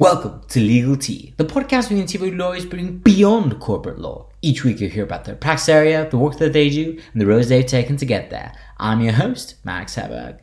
Welcome to Legal Tea, the podcast where interview lawyers bring beyond corporate law. Each week you'll hear about their practice area, the work that they do, and the roads they've taken to get there. I'm your host, Max Heberg.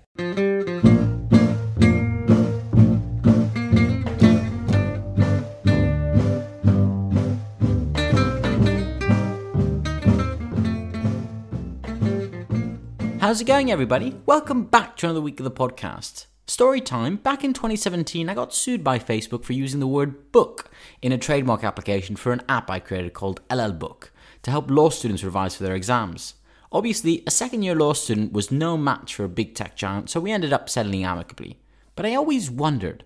How's it going, everybody? Welcome back to another week of the podcast. Story time. Back in 2017, I got sued by Facebook for using the word book in a trademark application for an app I created called LL Book to help law students revise for their exams. Obviously, a second year law student was no match for a big tech giant, so we ended up settling amicably. But I always wondered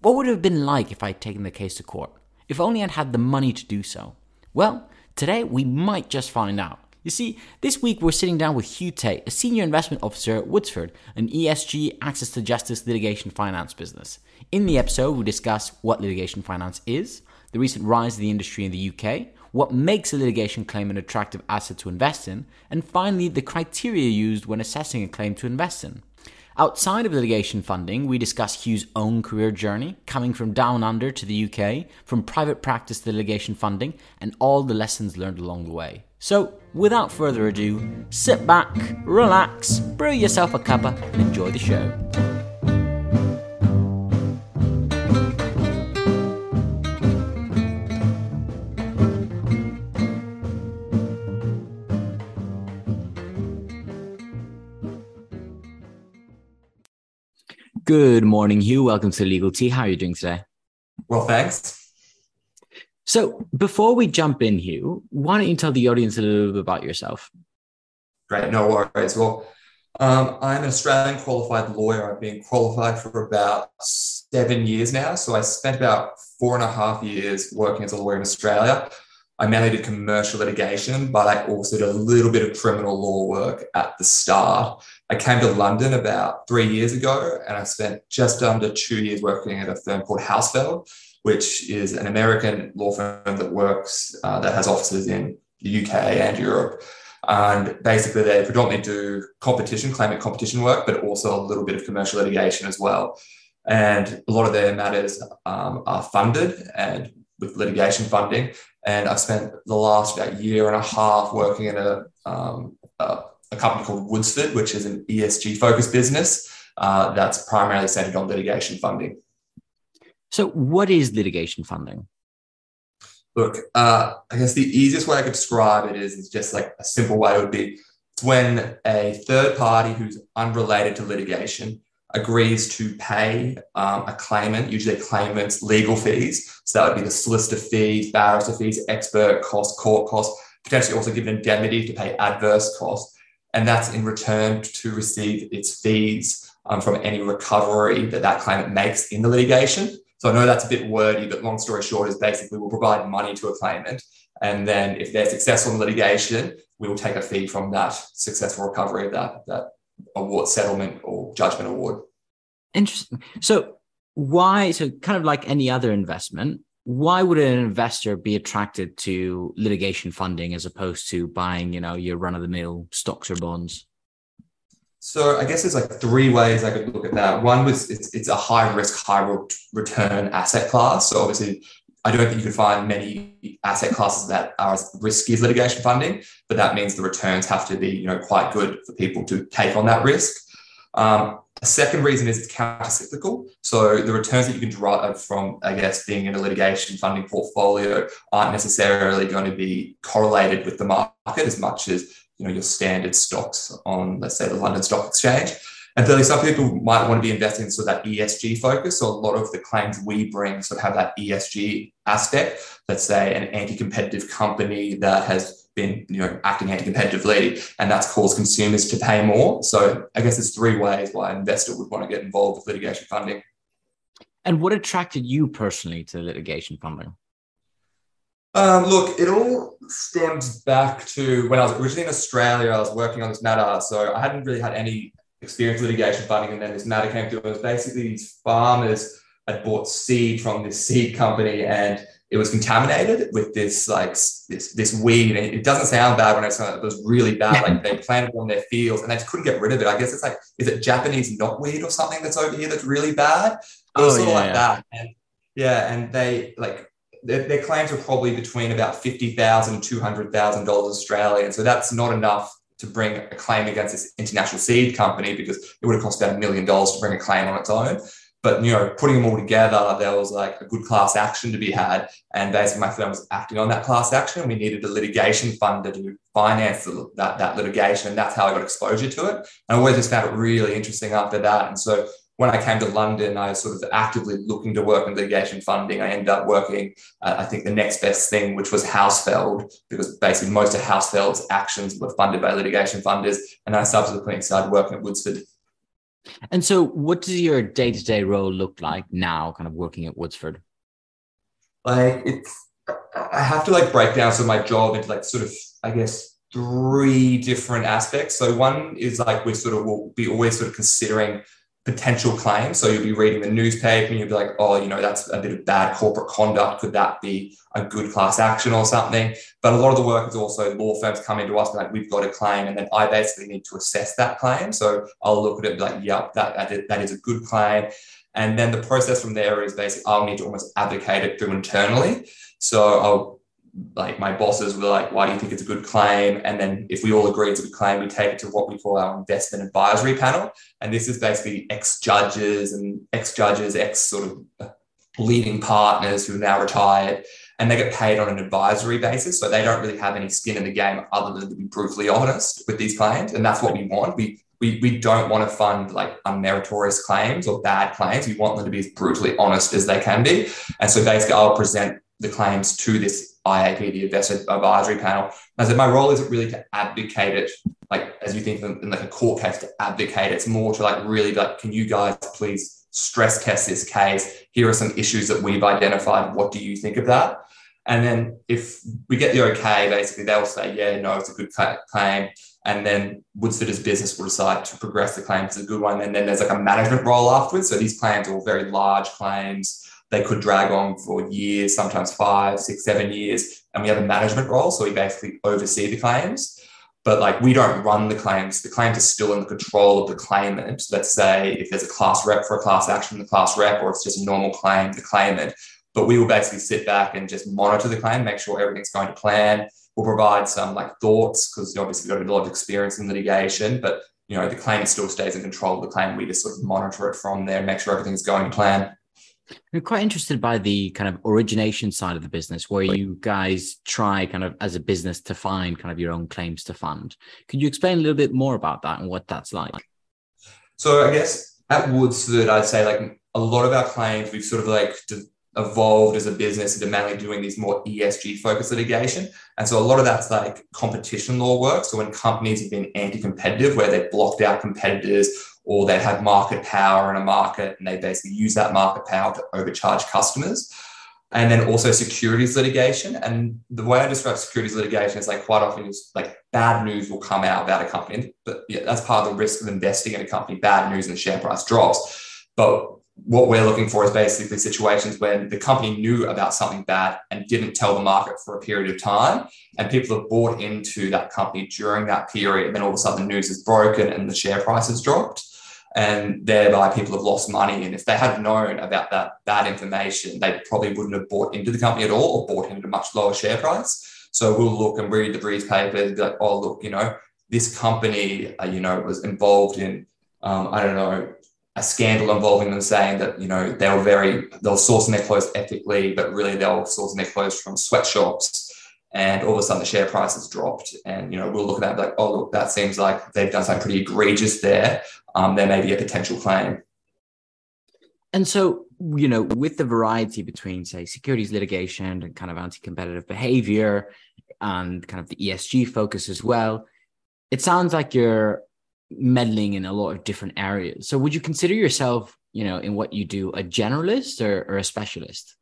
what would it have been like if I'd taken the case to court? If only I'd had the money to do so. Well, today we might just find out. You see, this week we're sitting down with Hugh Tait, a senior investment officer at Woodsford, an ESG access to justice litigation finance business. In the episode, we discuss what litigation finance is, the recent rise of the industry in the UK, what makes a litigation claim an attractive asset to invest in, and finally, the criteria used when assessing a claim to invest in. Outside of litigation funding, we discuss Hugh's own career journey, coming from down under to the UK, from private practice to litigation funding, and all the lessons learned along the way. So, without further ado, sit back, relax, brew yourself a cuppa, and enjoy the show. Good morning, Hugh. Welcome to Legal Tea. How are you doing today? Well, thanks. So, before we jump in, Hugh, why don't you tell the audience a little bit about yourself? Great, no worries. Well, um, I'm an Australian qualified lawyer. I've been qualified for about seven years now. So, I spent about four and a half years working as a lawyer in Australia. I mainly did commercial litigation, but I also did a little bit of criminal law work at the start. I came to London about three years ago and I spent just under two years working at a firm called Hausfeld, which is an American law firm that works, uh, that has offices in the UK and Europe. And basically, they predominantly do competition, claimant competition work, but also a little bit of commercial litigation as well. And a lot of their matters um, are funded and with litigation funding. And I've spent the last about year and a half working in a, um, a, a company called Woodsford, which is an ESG focused business uh, that's primarily centered on litigation funding. So, what is litigation funding? Look, uh, I guess the easiest way I could describe it is, is just like a simple way it would be it's when a third party who's unrelated to litigation agrees to pay um, a claimant, usually a claimant's legal fees. So that would be the solicitor fees, barrister fees, expert costs, court costs, potentially also give an indemnity to pay adverse costs. And that's in return to receive its fees um, from any recovery that that claimant makes in the litigation. So I know that's a bit wordy, but long story short is basically we'll provide money to a claimant. And then if they're successful in litigation, we will take a fee from that successful recovery of that, that award settlement or judgment award. Interesting. So why, so kind of like any other investment, why would an investor be attracted to litigation funding as opposed to buying, you know, your run of the mill stocks or bonds? So I guess there's like three ways I could look at that. One was it's, it's a high risk, high return asset class. So obviously, I don't think you could find many asset classes that are as risky as litigation funding, but that means the returns have to be you know quite good for people to take on that risk. Um, a second reason is it's countercyclical. So the returns that you can derive from, I guess, being in a litigation funding portfolio aren't necessarily going to be correlated with the market as much as you know your standard stocks on, let's say, the London Stock Exchange. And thirdly, some people might want to be investing in sort of that ESG focus. So a lot of the claims we bring sort of have that ESG aspect. Let's say an anti-competitive company that has been, you know, acting anti-competitively, and that's caused consumers to pay more. So I guess there's three ways why an investor would want to get involved with litigation funding. And what attracted you personally to litigation funding? Um, look, it all stems back to when I was originally in Australia. I was working on this matter, so I hadn't really had any experience litigation funding, and then this matter came through. It was basically these farmers had bought seed from this seed company, and it was contaminated with this like this this weed. And it doesn't sound bad when it's it was really bad. Like they planted on their fields, and they just couldn't get rid of it. I guess it's like is it Japanese knotweed or something that's over here that's really bad? It was oh, sort yeah, of like that. And Yeah, and they like their, their claims are probably between about fifty thousand and two hundred thousand dollars $200,000 Australian. So that's not enough to bring a claim against this international seed company because it would have cost about a million dollars to bring a claim on its own. But you know, putting them all together, there was like a good class action to be had, and basically my firm was acting on that class action. We needed a litigation funder to finance that that litigation, and that's how I got exposure to it. And I always just found it really interesting after that. And so when I came to London, I was sort of actively looking to work in litigation funding. I ended up working, uh, I think, the next best thing, which was Hausfeld, because basically most of Hausfeld's actions were funded by litigation funders. And I subsequently started working at Woodsford. And so, what does your day to day role look like now, kind of working at Woodsford? Like, it's, I have to like break down some of my job into like sort of, I guess, three different aspects. So, one is like we sort of will be always sort of considering potential claims. So you'll be reading the newspaper and you'll be like, oh, you know, that's a bit of bad corporate conduct. Could that be a good class action or something? But a lot of the work is also law firms come into us and like, we've got a claim, and then I basically need to assess that claim. So I'll look at it like, yep, that, that is a good claim. And then the process from there is basically I'll need to almost advocate it through internally. So I'll like my bosses were like, why do you think it's a good claim? And then if we all agree it's a good claim, we take it to what we call our investment advisory panel. And this is basically ex judges and ex judges, ex sort of uh, leading partners who are now retired, and they get paid on an advisory basis. So they don't really have any skin in the game other than to be brutally honest with these claims. And that's what we want. We we, we don't want to fund like unmeritorious claims or bad claims. We want them to be as brutally honest as they can be. And so basically, I'll present the claims to this IAP, the investment advisory panel. I said, my role isn't really to advocate it, like as you think in, in like a court case to advocate. It's more to like really like, can you guys please stress test this case? Here are some issues that we've identified. What do you think of that? And then if we get the okay, basically they'll say, yeah, no, it's a good claim. And then Woodsford as business will decide to progress the claim as a good one. And then there's like a management role afterwards. So these claims are all very large claims they could drag on for years, sometimes five, six, seven years. And we have a management role. So we basically oversee the claims. But like we don't run the claims. The claims are still in the control of the claimant. Let's say if there's a class rep for a class action, the class rep, or it's just a normal claim, the claimant. But we will basically sit back and just monitor the claim, make sure everything's going to plan. We'll provide some like thoughts because obviously we've got a lot of experience in litigation, but you know the claim still stays in control of the claim. We just sort of monitor it from there, make sure everything's going to plan. I'm quite interested by the kind of origination side of the business, where you guys try kind of as a business to find kind of your own claims to fund. Could you explain a little bit more about that and what that's like? So I guess at Woodsford, I'd say like a lot of our claims, we've sort of like evolved as a business into mainly doing these more ESG focused litigation. And so a lot of that's like competition law work. So when companies have been anti-competitive, where they've blocked out competitors or they have market power in a market and they basically use that market power to overcharge customers. And then also securities litigation. And the way I describe securities litigation is like quite often like bad news will come out about a company. But yeah, that's part of the risk of investing in a company, bad news and the share price drops. But what we're looking for is basically situations when the company knew about something bad and didn't tell the market for a period of time. And people have bought into that company during that period. And then all of a sudden the news is broken and the share price has dropped and thereby people have lost money. And if they had known about that bad information, they probably wouldn't have bought into the company at all or bought into a much lower share price. So we'll look and read the brief papers and be like, oh, look, you know, this company, uh, you know, was involved in, um, I don't know, a scandal involving them saying that, you know, they were very, they were sourcing their clothes ethically, but really they were sourcing their clothes from sweatshops and all of a sudden the share price has dropped and you know we'll look at that like oh look that seems like they've done something pretty egregious there um, there may be a potential claim. And so you know with the variety between say securities litigation and kind of anti-competitive behavior and kind of the esg focus as well it sounds like you're meddling in a lot of different areas. So would you consider yourself you know in what you do a generalist or, or a specialist?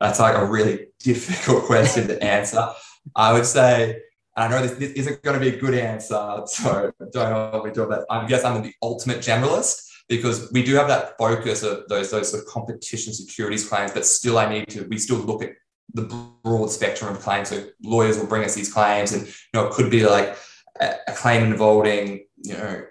That's like a really difficult question to answer. I would say, I know this, this isn't going to be a good answer, so don't hold me to it. I guess I'm the ultimate generalist because we do have that focus of those those sort of competition securities claims, but still I need to we still look at the broad spectrum of claims. So lawyers will bring us these claims, and you know it could be like a, a claim involving you know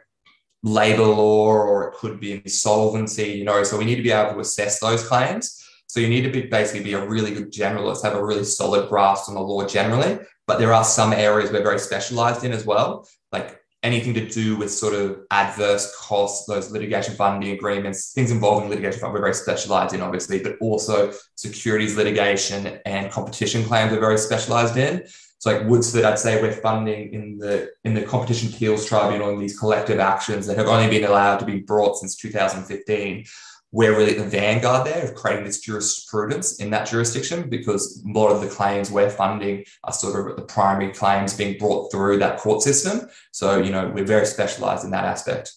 labor law or it could be insolvency, you know. So we need to be able to assess those claims. So you need to be basically be a really good generalist, have a really solid grasp on the law generally. But there are some areas we're very specialized in as well, like anything to do with sort of adverse costs, those litigation funding agreements, things involving litigation fund, we're very specialized in, obviously, but also securities litigation and competition claims we're very specialized in. So like Woodsford, I'd say we're funding in the in the competition appeals tribunal in these collective actions that have only been allowed to be brought since 2015 we're really at the vanguard there of creating this jurisprudence in that jurisdiction because a lot of the claims we're funding are sort of the primary claims being brought through that court system. So, you know, we're very specialized in that aspect.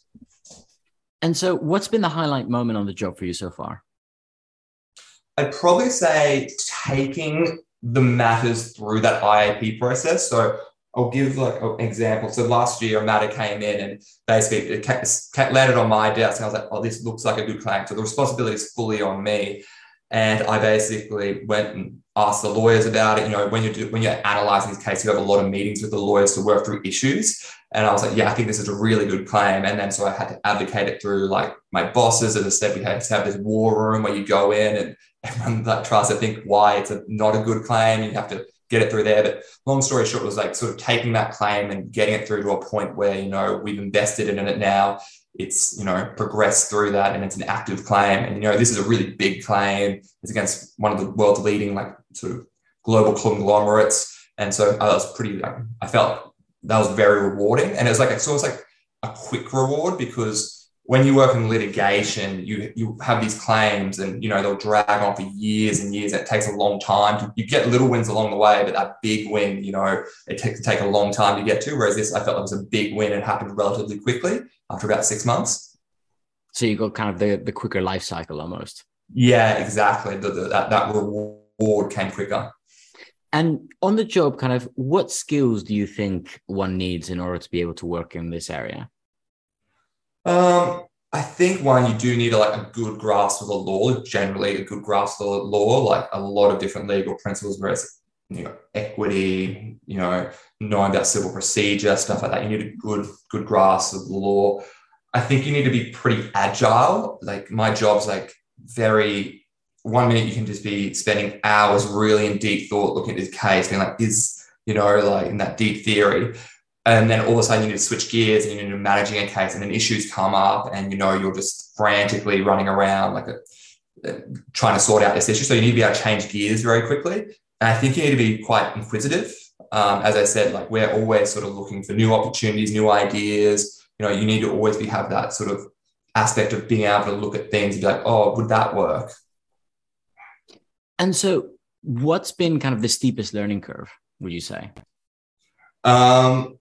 And so, what's been the highlight moment on the job for you so far? I'd probably say taking the matters through that IAP process. So, I'll give like an example. So last year, matter came in and basically it landed on my desk. And I was like, oh, this looks like a good claim. So the responsibility is fully on me. And I basically went and asked the lawyers about it. You know, when you do, when you're analyzing these cases, you have a lot of meetings with the lawyers to work through issues. And I was like, yeah, I think this is a really good claim. And then so I had to advocate it through like my bosses. As I said, we had to have this war room where you go in and everyone like tries to think why it's a, not a good claim. And you have to get it through there. But long story short, was like sort of taking that claim and getting it through to a point where, you know, we've invested in it now. It's, you know, progressed through that and it's an active claim. And, you know, this is a really big claim. It's against one of the world's leading, like, sort of global conglomerates. And so I was pretty, I felt that was very rewarding. And it was like, it's almost like a quick reward because when you work in litigation, you you have these claims, and you know they'll drag on for years and years. It takes a long time. To, you get little wins along the way, but that big win, you know, it takes take a long time to get to. Whereas this, I felt it was a big win. It happened relatively quickly after about six months. So you got kind of the the quicker life cycle almost. Yeah, exactly. The, the, that that reward came quicker. And on the job, kind of, what skills do you think one needs in order to be able to work in this area? Um, I think one, you do need a, like a good grasp of the law. Generally, a good grasp of the law, like a lot of different legal principles, whereas you know equity, you know knowing about civil procedure, stuff like that. You need a good good grasp of the law. I think you need to be pretty agile. Like my job's like very. One minute you can just be spending hours really in deep thought looking at this case, being like, is you know like in that deep theory and then all of a sudden you need to switch gears and you're managing a case and then issues come up and you know you're just frantically running around like a, trying to sort out this issue. So you need to be able to change gears very quickly. And i think you need to be quite inquisitive. Um, as i said like we're always sort of looking for new opportunities new ideas. You know you need to always be have that sort of aspect of being able to look at things and be like oh would that work? And so what's been kind of the steepest learning curve would you say? Um,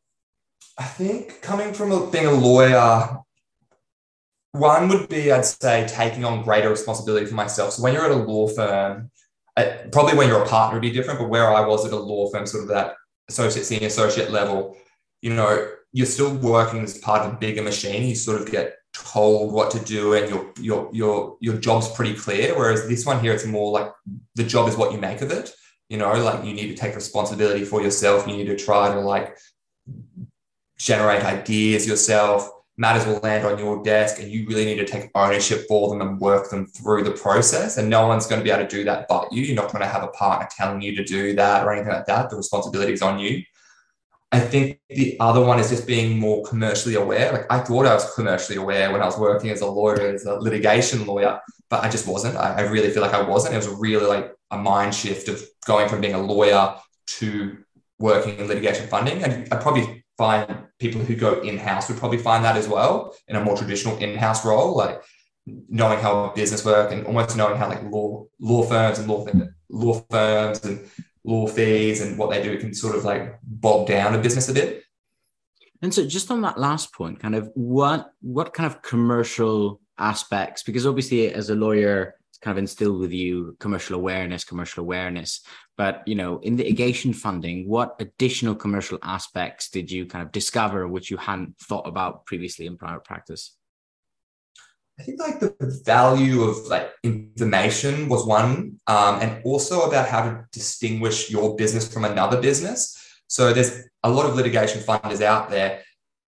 I think coming from being a lawyer, one would be, I'd say, taking on greater responsibility for myself. So when you're at a law firm, uh, probably when you're a partner it'd be different, but where I was at a law firm, sort of that associate, senior associate level, you know, you're still working as part of a bigger machine. You sort of get told what to do and your your your your job's pretty clear. Whereas this one here, it's more like the job is what you make of it. You know, like you need to take responsibility for yourself. You need to try to like generate ideas yourself. Matters will land on your desk, and you really need to take ownership for them and work them through the process. And no one's going to be able to do that but you. You're not going to have a partner telling you to do that or anything like that. The responsibility is on you. I think the other one is just being more commercially aware. Like I thought I was commercially aware when I was working as a lawyer, as a litigation lawyer, but I just wasn't. I, I really feel like I wasn't. It was really like a mind shift of going from being a lawyer to working in litigation funding. And I probably find people who go in-house would probably find that as well in a more traditional in-house role, like knowing how business work and almost knowing how like law law firms and law law firms and law fees and what they do can sort of like bog down a business a bit. And so just on that last point, kind of what what kind of commercial aspects, because obviously as a lawyer, kind of instilled with you commercial awareness, commercial awareness. But you know, in litigation funding, what additional commercial aspects did you kind of discover which you hadn't thought about previously in private practice? I think like the value of like information was one, um, and also about how to distinguish your business from another business. So there's a lot of litigation funders out there,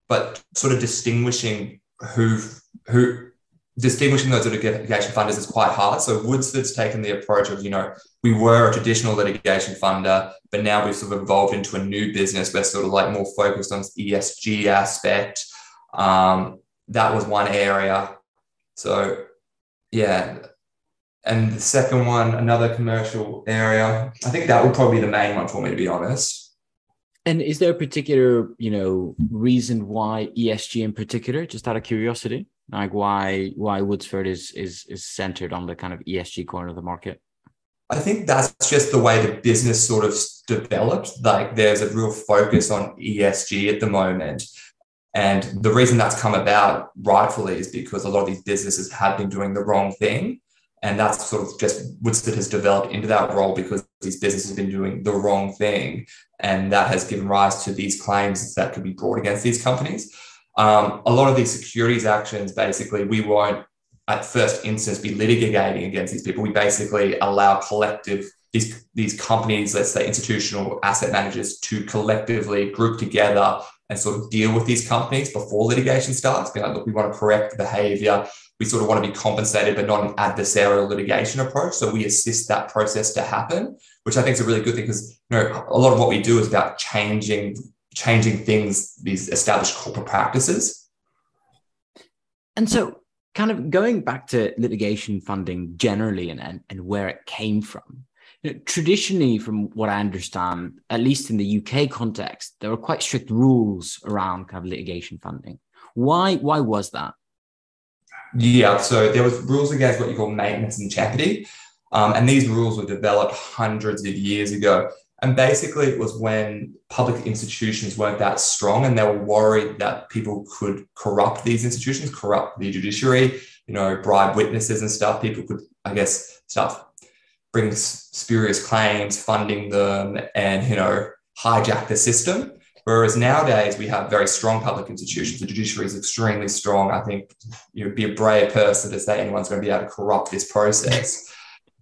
but sort of distinguishing who who distinguishing those litigation funders is quite hard. So Woodsford's taken the approach of, you know, we were a traditional litigation funder, but now we've sort of evolved into a new business. We're sort of like more focused on ESG aspect. Um, that was one area. So yeah. And the second one, another commercial area. I think that would probably be the main one for me, to be honest. And is there a particular, you know, reason why ESG in particular, just out of curiosity? like why why Woodsford is is is centered on the kind of ESG corner of the market? I think that's just the way the business sort of developed. Like there's a real focus on ESG at the moment. And the reason that's come about rightfully is because a lot of these businesses have been doing the wrong thing. And that's sort of just Woodsford has developed into that role because these businesses have been doing the wrong thing. And that has given rise to these claims that could be brought against these companies. Um, a lot of these securities actions, basically, we won't at first instance be litigating against these people. We basically allow collective these these companies, let's say institutional asset managers, to collectively group together and sort of deal with these companies before litigation starts. Be like, look, we want to correct the behavior. We sort of want to be compensated, but not an adversarial litigation approach. So we assist that process to happen, which I think is a really good thing because you know a lot of what we do is about changing changing things, these established corporate practices. And so, kind of going back to litigation funding generally and, and, and where it came from, you know, traditionally, from what I understand, at least in the UK context, there were quite strict rules around kind of litigation funding. Why, why was that? Yeah, so there was rules against what you call maintenance and champerty. Um, and these rules were developed hundreds of years ago. And basically, it was when public institutions weren't that strong and they were worried that people could corrupt these institutions, corrupt the judiciary, you know, bribe witnesses and stuff. People could, I guess, stuff, bring spurious claims, funding them, and, you know, hijack the system. Whereas nowadays we have very strong public institutions. The judiciary is extremely strong. I think you'd be a brave person to say anyone's going to be able to corrupt this process.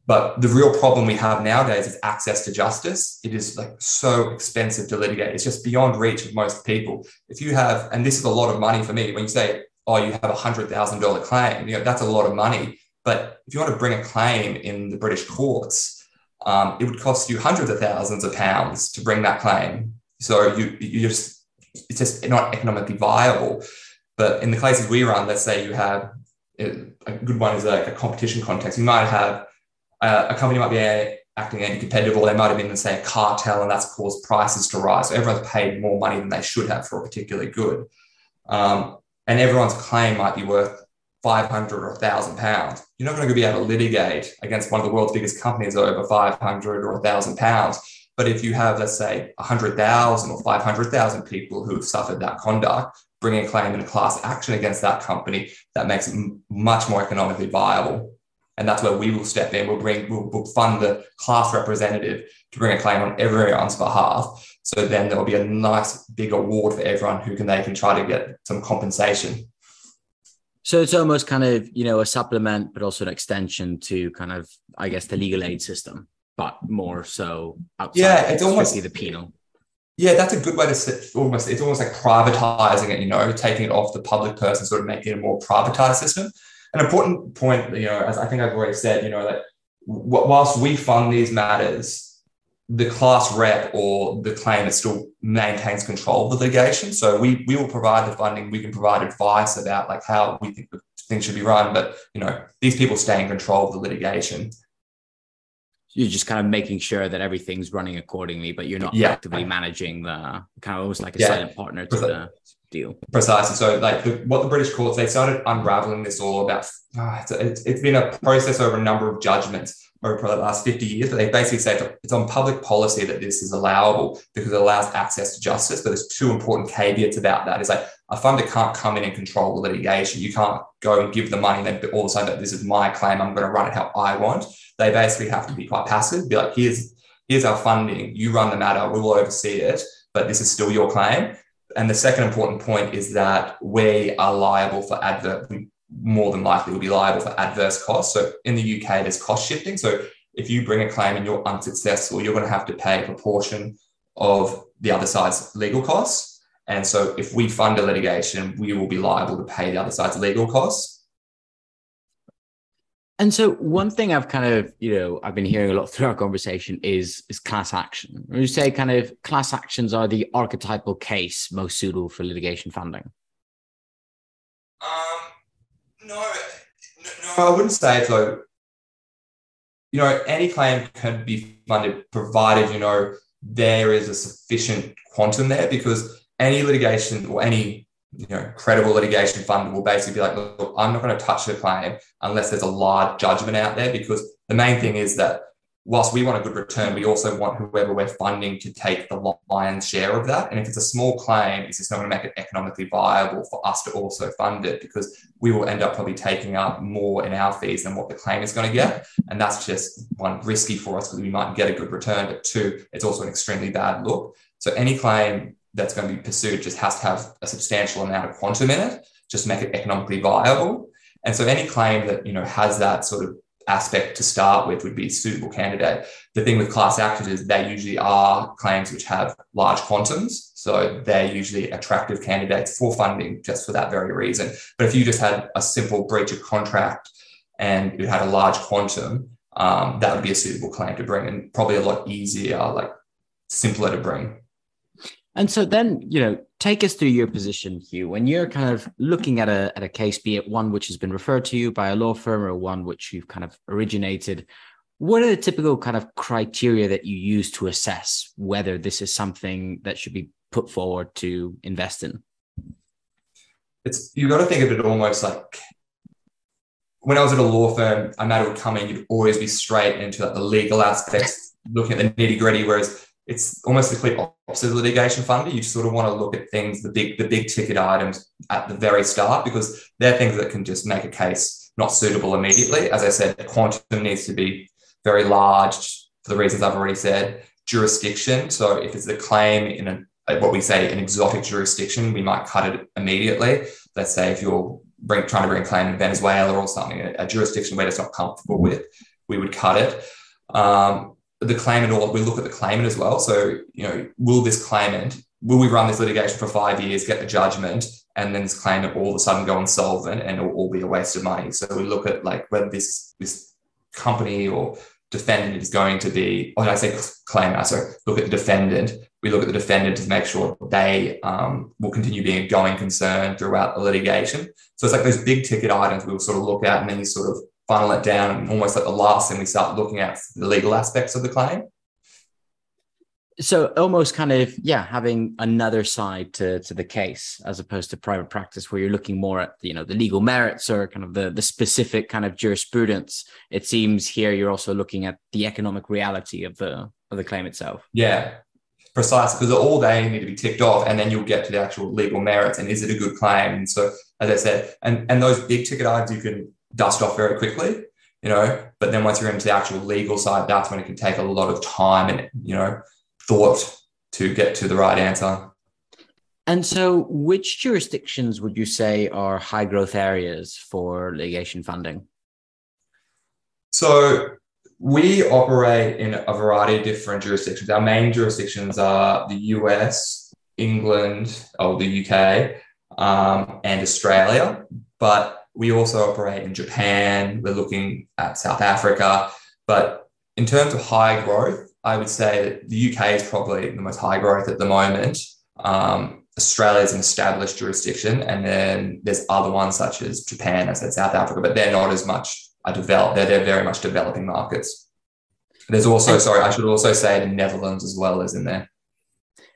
But the real problem we have nowadays is access to justice. It is like so expensive to litigate. It's just beyond reach of most people. If you have, and this is a lot of money for me, when you say, oh, you have a hundred thousand dollar claim, you know, that's a lot of money. But if you want to bring a claim in the British courts, um, it would cost you hundreds of thousands of pounds to bring that claim. So you you just it's just not economically viable. But in the cases we run, let's say you have a good one is like a competition context. You might have uh, a company might be acting anti-competitive or they might have been in say a cartel and that's caused prices to rise so everyone's paid more money than they should have for a particular good um, and everyone's claim might be worth 500 or 1000 pounds you're not going to be able to litigate against one of the world's biggest companies over 500 or 1000 pounds but if you have let's say 100000 or 500000 people who have suffered that conduct bringing a claim in a class action against that company that makes it m- much more economically viable and that's where we will step in. We'll bring, we'll, we'll fund the class representative to bring a claim on everyone's behalf. So then there will be a nice big award for everyone who can they can try to get some compensation. So it's almost kind of you know a supplement, but also an extension to kind of I guess the legal aid system, but more so outside. Yeah, it's almost the penal. Yeah, that's a good way to sit, almost. It's almost like privatizing it. You know, taking it off the public person, sort of making it a more privatized system an important point, you know, as I think I've already said, you know, that whilst we fund these matters, the class rep or the claimant still maintains control of the litigation. So we we will provide the funding, we can provide advice about like how we think the things should be run, but you know, these people stay in control of the litigation. You're just kind of making sure that everything's running accordingly, but you're not yeah. actively managing the kind of almost like a yeah. silent partner to the deal. Precisely. So, like the, what the British courts, they started unraveling this all about. Oh, it's, it's, it's been a process over a number of judgments over the last 50 years, but they basically say it's on public policy that this is allowable because it allows access to justice. But there's two important caveats about that. It's like a funder can't come in and control the litigation. You can't go and give the money and all of a sudden this is my claim. I'm going to run it how I want. They basically have to be quite passive, be like, here's here's our funding. You run the matter. We will oversee it, but this is still your claim. And the second important point is that we are liable for adverse, more than likely will be liable for adverse costs. So in the UK, there's cost shifting. So if you bring a claim and you're unsuccessful, you're going to have to pay a proportion of the other side's legal costs. And so if we fund a litigation, we will be liable to pay the other side's legal costs. And so one thing I've kind of, you know, I've been hearing a lot through our conversation is is class action. Would you say kind of class actions are the archetypal case most suitable for litigation funding? Um, no, no, I wouldn't say so. You know, any claim can be funded provided you know there is a sufficient quantum there because any litigation or any you know credible litigation fund will basically be like, look, I'm not going to touch the claim unless there's a large judgment out there because the main thing is that whilst we want a good return, we also want whoever we're funding to take the lion's share of that. And if it's a small claim, it's just not going to make it economically viable for us to also fund it because we will end up probably taking up more in our fees than what the claim is going to get. And that's just one risky for us because we might get a good return, but two, it's also an extremely bad look. So any claim that's going to be pursued just has to have a substantial amount of quantum in it, just to make it economically viable. And so any claim that you know has that sort of aspect to start with would be a suitable candidate. The thing with class actions is they usually are claims which have large quantums. So they're usually attractive candidates for funding just for that very reason. But if you just had a simple breach of contract and you had a large quantum, um, that would be a suitable claim to bring and probably a lot easier, like simpler to bring. And so then, you know, take us through your position, Hugh, when you're kind of looking at a, at a case, be it one which has been referred to you by a law firm or one which you've kind of originated. What are the typical kind of criteria that you use to assess whether this is something that should be put forward to invest in? It's you've got to think of it almost like when I was at a law firm, I it would come in, you'd always be straight into like the legal aspects, looking at the nitty gritty. Whereas it's almost the complete opposite of litigation funder. You sort of want to look at things, the big, the big ticket items at the very start, because they're things that can just make a case not suitable immediately. As I said, quantum needs to be very large for the reasons I've already said. Jurisdiction. So if it's a claim in a, what we say an exotic jurisdiction, we might cut it immediately. Let's say if you're bring, trying to bring a claim in Venezuela or something, a, a jurisdiction we're just not comfortable with, we would cut it. Um, the claimant or we look at the claimant as well. So, you know, will this claimant, will we run this litigation for five years, get the judgment, and then this claimant all of a sudden go insolvent and it'll all be a waste of money. So we look at like whether this this company or defendant is going to be, or I say claimant, so look at the defendant. We look at the defendant to make sure they um, will continue being a going concern throughout the litigation. So it's like those big ticket items we'll sort of look at and then you sort of funnel it down and almost like the last thing we start looking at the legal aspects of the claim. So almost kind of yeah having another side to to the case as opposed to private practice where you're looking more at you know the legal merits or kind of the the specific kind of jurisprudence. It seems here you're also looking at the economic reality of the of the claim itself. Yeah precise because all they need to be ticked off and then you'll get to the actual legal merits and is it a good claim? And so as i said and and those big ticket items you can dust off very quickly, you know. But then once you're into the actual legal side, that's when it can take a lot of time and, you know, thought to get to the right answer. And so, which jurisdictions would you say are high growth areas for litigation funding? So, we operate in a variety of different jurisdictions. Our main jurisdictions are the US, England, or the UK, um, and Australia. But we also operate in Japan. We're looking at South Africa. But in terms of high growth, I would say that the UK is probably the most high growth at the moment. Um, Australia is an established jurisdiction, and then there's other ones such as Japan, I said South Africa, but they're not as much a developed. They're, they're very much developing markets. There's also, sorry, I should also say the Netherlands as well as in there.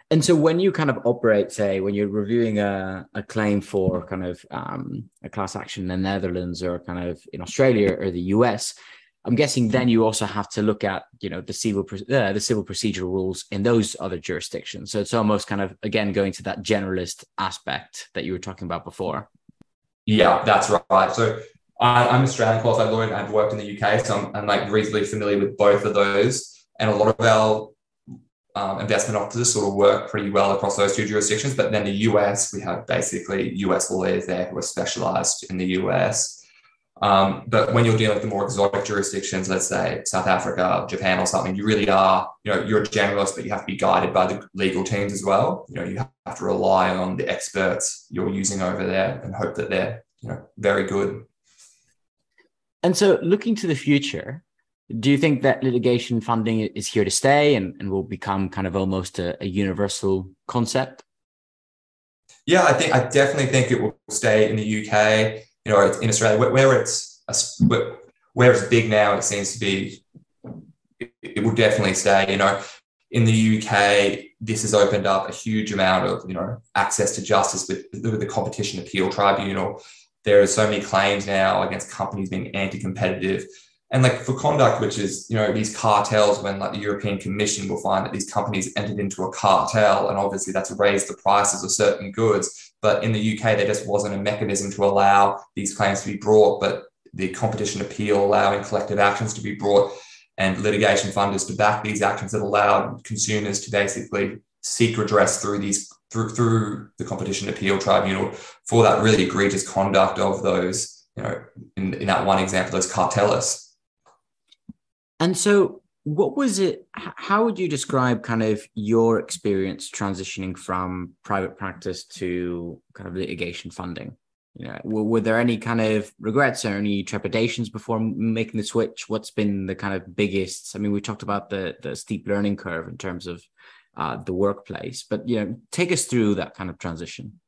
And so when you kind of operate, say, when you're reviewing a, a claim for kind of um, a class action in the Netherlands or kind of in Australia or the US, I'm guessing then you also have to look at you know the civil uh, the civil procedural rules in those other jurisdictions. So it's almost kind of again going to that generalist aspect that you were talking about before. Yeah, that's right. So I, am Australian qualified lawyer and I've worked in the UK, so I'm, I'm like reasonably familiar with both of those. And a lot of our um, investment officers sort of work pretty well across those two jurisdictions. But then the US, we have basically US lawyers there who are specialized in the US. Um, but when you're dealing with the more exotic jurisdictions, let's say South Africa, Japan, or something, you really are, you know, you're a generalist, but you have to be guided by the legal teams as well. You know, you have to rely on the experts you're using over there and hope that they're, you know, very good. And so, looking to the future, do you think that litigation funding is here to stay and, and will become kind of almost a, a universal concept? Yeah, I think I definitely think it will stay in the UK you know, in Australia, where, where it's uh, a, where it's big now, it seems to be, it, it will definitely stay. You know, in the UK, this has opened up a huge amount of you know access to justice with, with the Competition Appeal Tribunal. There are so many claims now against companies being anti-competitive. And like for conduct, which is, you know, these cartels, when like the European Commission will find that these companies entered into a cartel, and obviously that's raised the prices of certain goods. But in the UK, there just wasn't a mechanism to allow these claims to be brought, but the competition appeal allowing collective actions to be brought and litigation funders to back these actions that allowed consumers to basically seek redress through these through through the competition appeal tribunal for that really egregious conduct of those, you know, in, in that one example, those cartelists. And so what was it how would you describe kind of your experience transitioning from private practice to kind of litigation funding? You know were, were, there any kind of regrets or any trepidations before making the switch? What's been the kind of biggest i mean we talked about the the steep learning curve in terms of uh, the workplace but you know take us through that kind of transition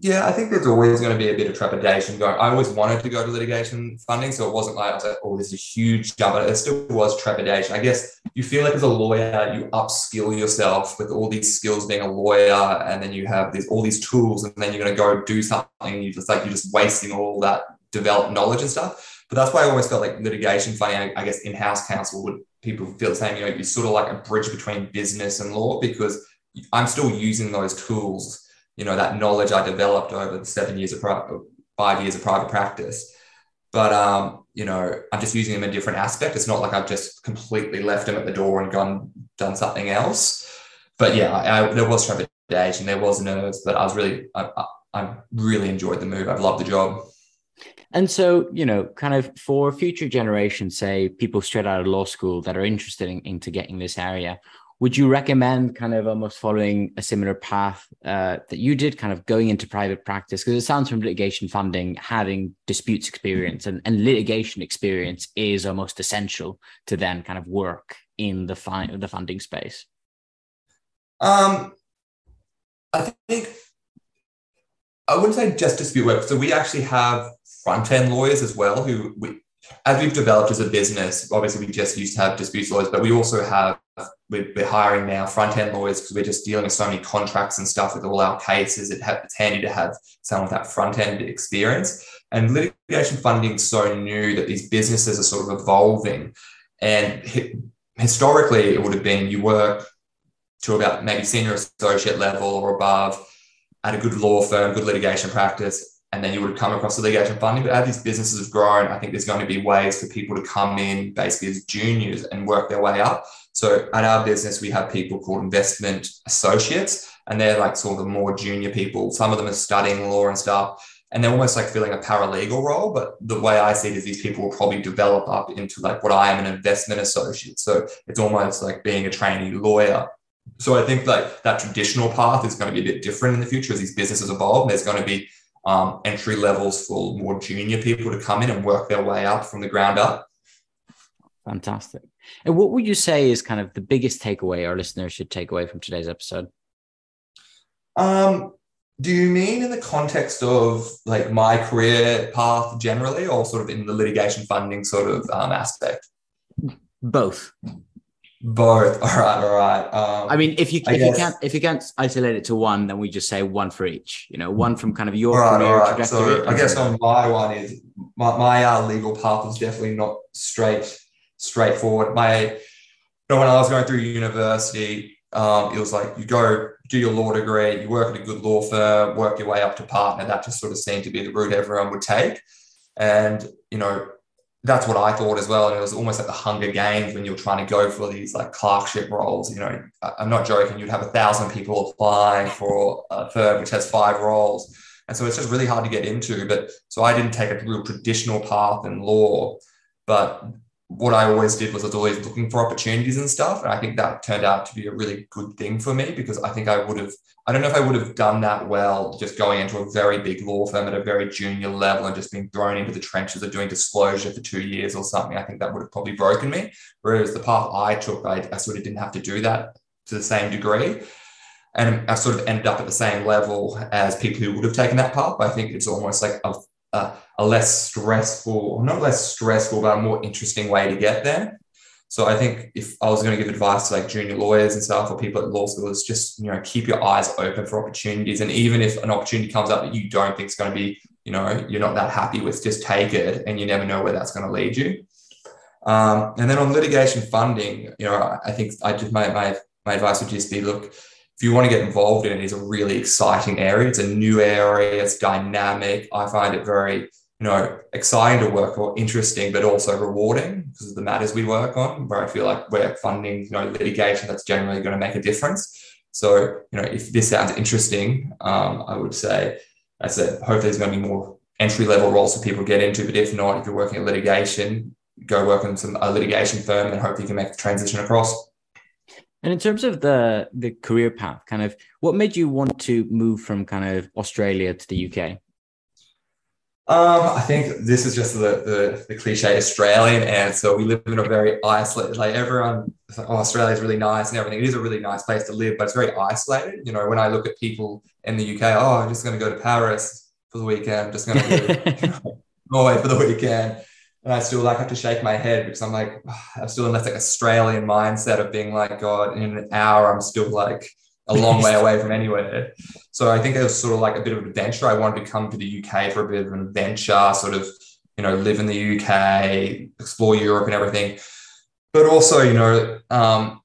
yeah, I think there's always going to be a bit of trepidation going. I always wanted to go to litigation funding, so it wasn't like I was like, oh, this is a huge jump. It still was trepidation. I guess you feel like as a lawyer, you upskill yourself with all these skills being a lawyer, and then you have these all these tools, and then you're going to go do something. You just like you're just wasting all that developed knowledge and stuff. But that's why I always felt like litigation funding. I guess in-house counsel would people feel the same. You know, you're sort of like a bridge between business and law because I'm still using those tools you know that knowledge I developed over the seven years of pri- five years of private practice. But um, you know, I'm just using them in a different aspect. It's not like I've just completely left them at the door and gone done something else. But yeah, I, I, there was trepidation, there was nerves, but I was really, I, I, I really enjoyed the move. I've loved the job. And so, you know, kind of for future generations, say people straight out of law school that are interested in, into getting this area, would you recommend kind of almost following a similar path uh, that you did, kind of going into private practice? Because it sounds from litigation funding, having disputes experience and, and litigation experience is almost essential to then kind of work in the fi- the funding space. Um, I think I wouldn't say just dispute work. So we actually have front end lawyers as well who we, as we've developed as a business, obviously we just used to have dispute lawyers, but we also have we're, hiring now front end lawyers because we're just dealing with so many contracts and stuff with all our cases. It ha- it's handy to have someone with that front end experience. And litigation funding is so new that these businesses are sort of evolving. And hi- historically, it would have been you work to about maybe senior associate level or above at a good law firm, good litigation practice, and then you would have come across litigation funding. But as these businesses have grown, I think there's going to be ways for people to come in basically as juniors and work their way up. So at our business, we have people called investment associates, and they're like sort of more junior people. Some of them are studying law and stuff, and they're almost like filling a paralegal role. But the way I see it is these people will probably develop up into like what I am an investment associate. So it's almost like being a trainee lawyer. So I think like that traditional path is going to be a bit different in the future as these businesses evolve. And There's going to be um, entry levels for more junior people to come in and work their way up from the ground up. Fantastic. And what would you say is kind of the biggest takeaway our listeners should take away from today's episode? Um, do you mean in the context of like my career path generally, or sort of in the litigation funding sort of um, aspect? Both. Both. All right. All right. Um, I mean, if you if you can't if you can't isolate it to one, then we just say one for each. You know, one from kind of your all right, career all right. trajectory. So I guess on my one is my, my uh, legal path was definitely not straight straightforward. My you know, when I was going through university, um, it was like you go do your law degree, you work at a good law firm, work your way up to partner. That just sort of seemed to be the route everyone would take. And you know, that's what I thought as well. And it was almost like the Hunger Games when you're trying to go for these like clerkship roles. You know, I'm not joking. You'd have a thousand people applying for a firm which has five roles, And so it's just really hard to get into. But so I didn't take a real traditional path in law, but what I always did was I was always looking for opportunities and stuff. And I think that turned out to be a really good thing for me because I think I would have, I don't know if I would have done that well just going into a very big law firm at a very junior level and just being thrown into the trenches of doing disclosure for two years or something. I think that would have probably broken me. Whereas the path I took, I, I sort of didn't have to do that to the same degree. And I sort of ended up at the same level as people who would have taken that path. I think it's almost like a a, a less stressful, not less stressful, but a more interesting way to get there. So I think if I was going to give advice to like junior lawyers and stuff or people at law school, is just you know keep your eyes open for opportunities, and even if an opportunity comes up that you don't think is going to be, you know, you're not that happy with, just take it, and you never know where that's going to lead you. Um, and then on litigation funding, you know, I think I just my my my advice would just be look if you want to get involved in it, it's a really exciting area. It's a new area. It's dynamic. I find it very, you know, exciting to work or interesting, but also rewarding because of the matters we work on. Where I feel like we're funding, you know, litigation that's generally going to make a difference. So, you know, if this sounds interesting, um, I would say, I said, hopefully there's going to be more entry level roles for people to get into. But if not, if you're working at litigation, go work in some a litigation firm and hopefully you can make the transition across. And in terms of the the career path, kind of what made you want to move from kind of Australia to the UK? Um, I think this is just the, the, the cliche Australian answer. We live in a very isolated, like everyone, oh, Australia is really nice and everything. It is a really nice place to live, but it's very isolated. You know, when I look at people in the UK, oh, I'm just going to go to Paris for the weekend, I'm just going to go Norway for the weekend and I still like have to shake my head because I'm like I'm still in that like Australian mindset of being like God in an hour I'm still like a long way away from anywhere. So I think it was sort of like a bit of an adventure. I wanted to come to the UK for a bit of an adventure, sort of you know live in the UK, explore Europe and everything. But also you know um,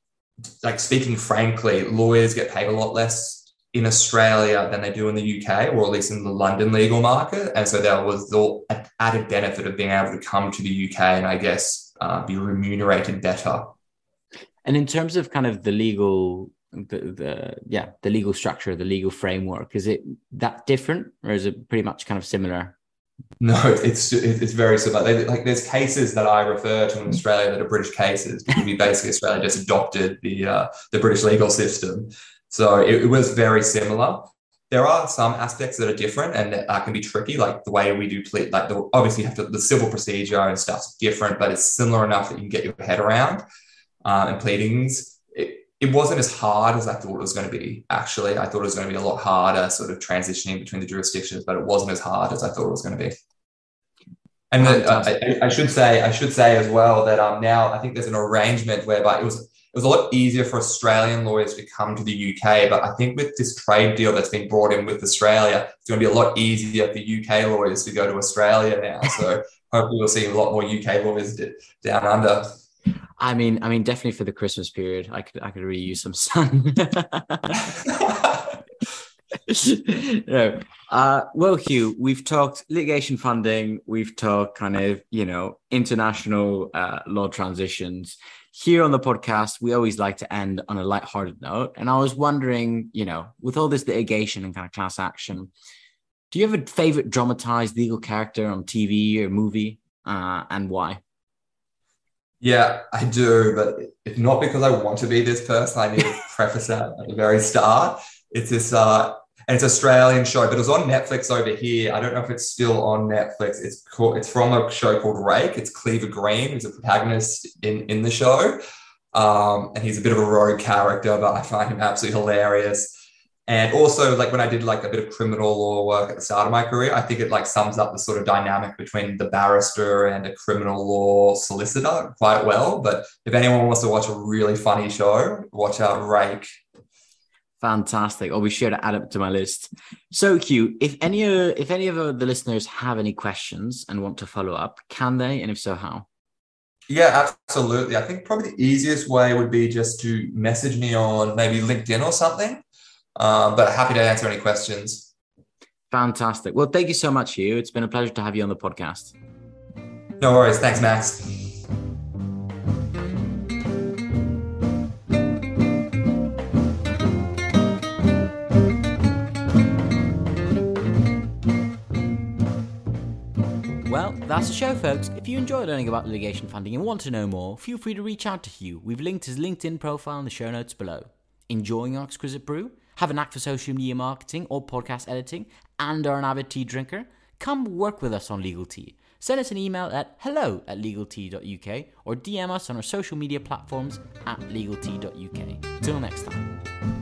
like speaking frankly, lawyers get paid a lot less in Australia than they do in the UK, or at least in the London legal market. And so there was the added benefit of being able to come to the UK and I guess uh, be remunerated better. And in terms of kind of the legal, the, the yeah, the legal structure, the legal framework, is it that different, or is it pretty much kind of similar? No, it's it's very similar. Like there's cases that I refer to in Australia that are British cases we basically Australia just adopted the uh, the British legal system, so it, it, was very similar. There are some aspects that are different and that uh, can be tricky, like the way we do plead. Like the, obviously, you have to the civil procedure and stuff's different, but it's similar enough that you can get your head around. Um, and pleadings, it, wasn't as hard as I thought it was going to be. Actually, I thought it was going to be a lot harder, sort of transitioning between the jurisdictions, but it wasn't as hard as I thought it was going to be. And then, uh, I, I, should say, I should say as well that um, now I think there's an arrangement whereby it was it was a lot easier for Australian lawyers to come to the UK. But I think with this trade deal that's been brought in with Australia, it's going to be a lot easier for UK lawyers to go to Australia now. So hopefully we'll see a lot more UK lawyers down under. I mean, I mean, definitely for the Christmas period, I could, I could really use some sun. no. Uh, well, Hugh, we've talked litigation funding, we've talked kind of, you know, international uh, law transitions here on the podcast, we always like to end on a light-hearted note. And I was wondering, you know, with all this litigation and kind of class action, do you have a favorite dramatized legal character on TV or movie, uh, and why? Yeah, I do, but it's not because I want to be this person. I need to preface that at the very start. It's this uh, and it's Australian show, but it was on Netflix over here. I don't know if it's still on Netflix. It's called, it's from a show called Rake. It's Cleaver Greene, who's a protagonist in in the show, um, and he's a bit of a rogue character, but I find him absolutely hilarious. And also, like when I did like a bit of criminal law work at the start of my career, I think it like sums up the sort of dynamic between the barrister and a criminal law solicitor quite well. But if anyone wants to watch a really funny show, watch out Rake Fantastic. I'll be sure to add it to my list. So, Hugh, if any uh, if any of the listeners have any questions and want to follow up, can they? And if so, how? Yeah, absolutely. I think probably the easiest way would be just to message me on maybe LinkedIn or something. Um, but happy to answer any questions. Fantastic. Well, thank you so much, Hugh. It's been a pleasure to have you on the podcast. No worries. Thanks, Max. Well, that's the show, folks. If you enjoy learning about litigation funding and want to know more, feel free to reach out to Hugh. We've linked his LinkedIn profile in the show notes below. Enjoying our exquisite brew? Have a knack for social media marketing or podcast editing and are an avid tea drinker? Come work with us on Legal Tea. Send us an email at hello at legaltea.uk or DM us on our social media platforms at legaltea.uk. Till next time.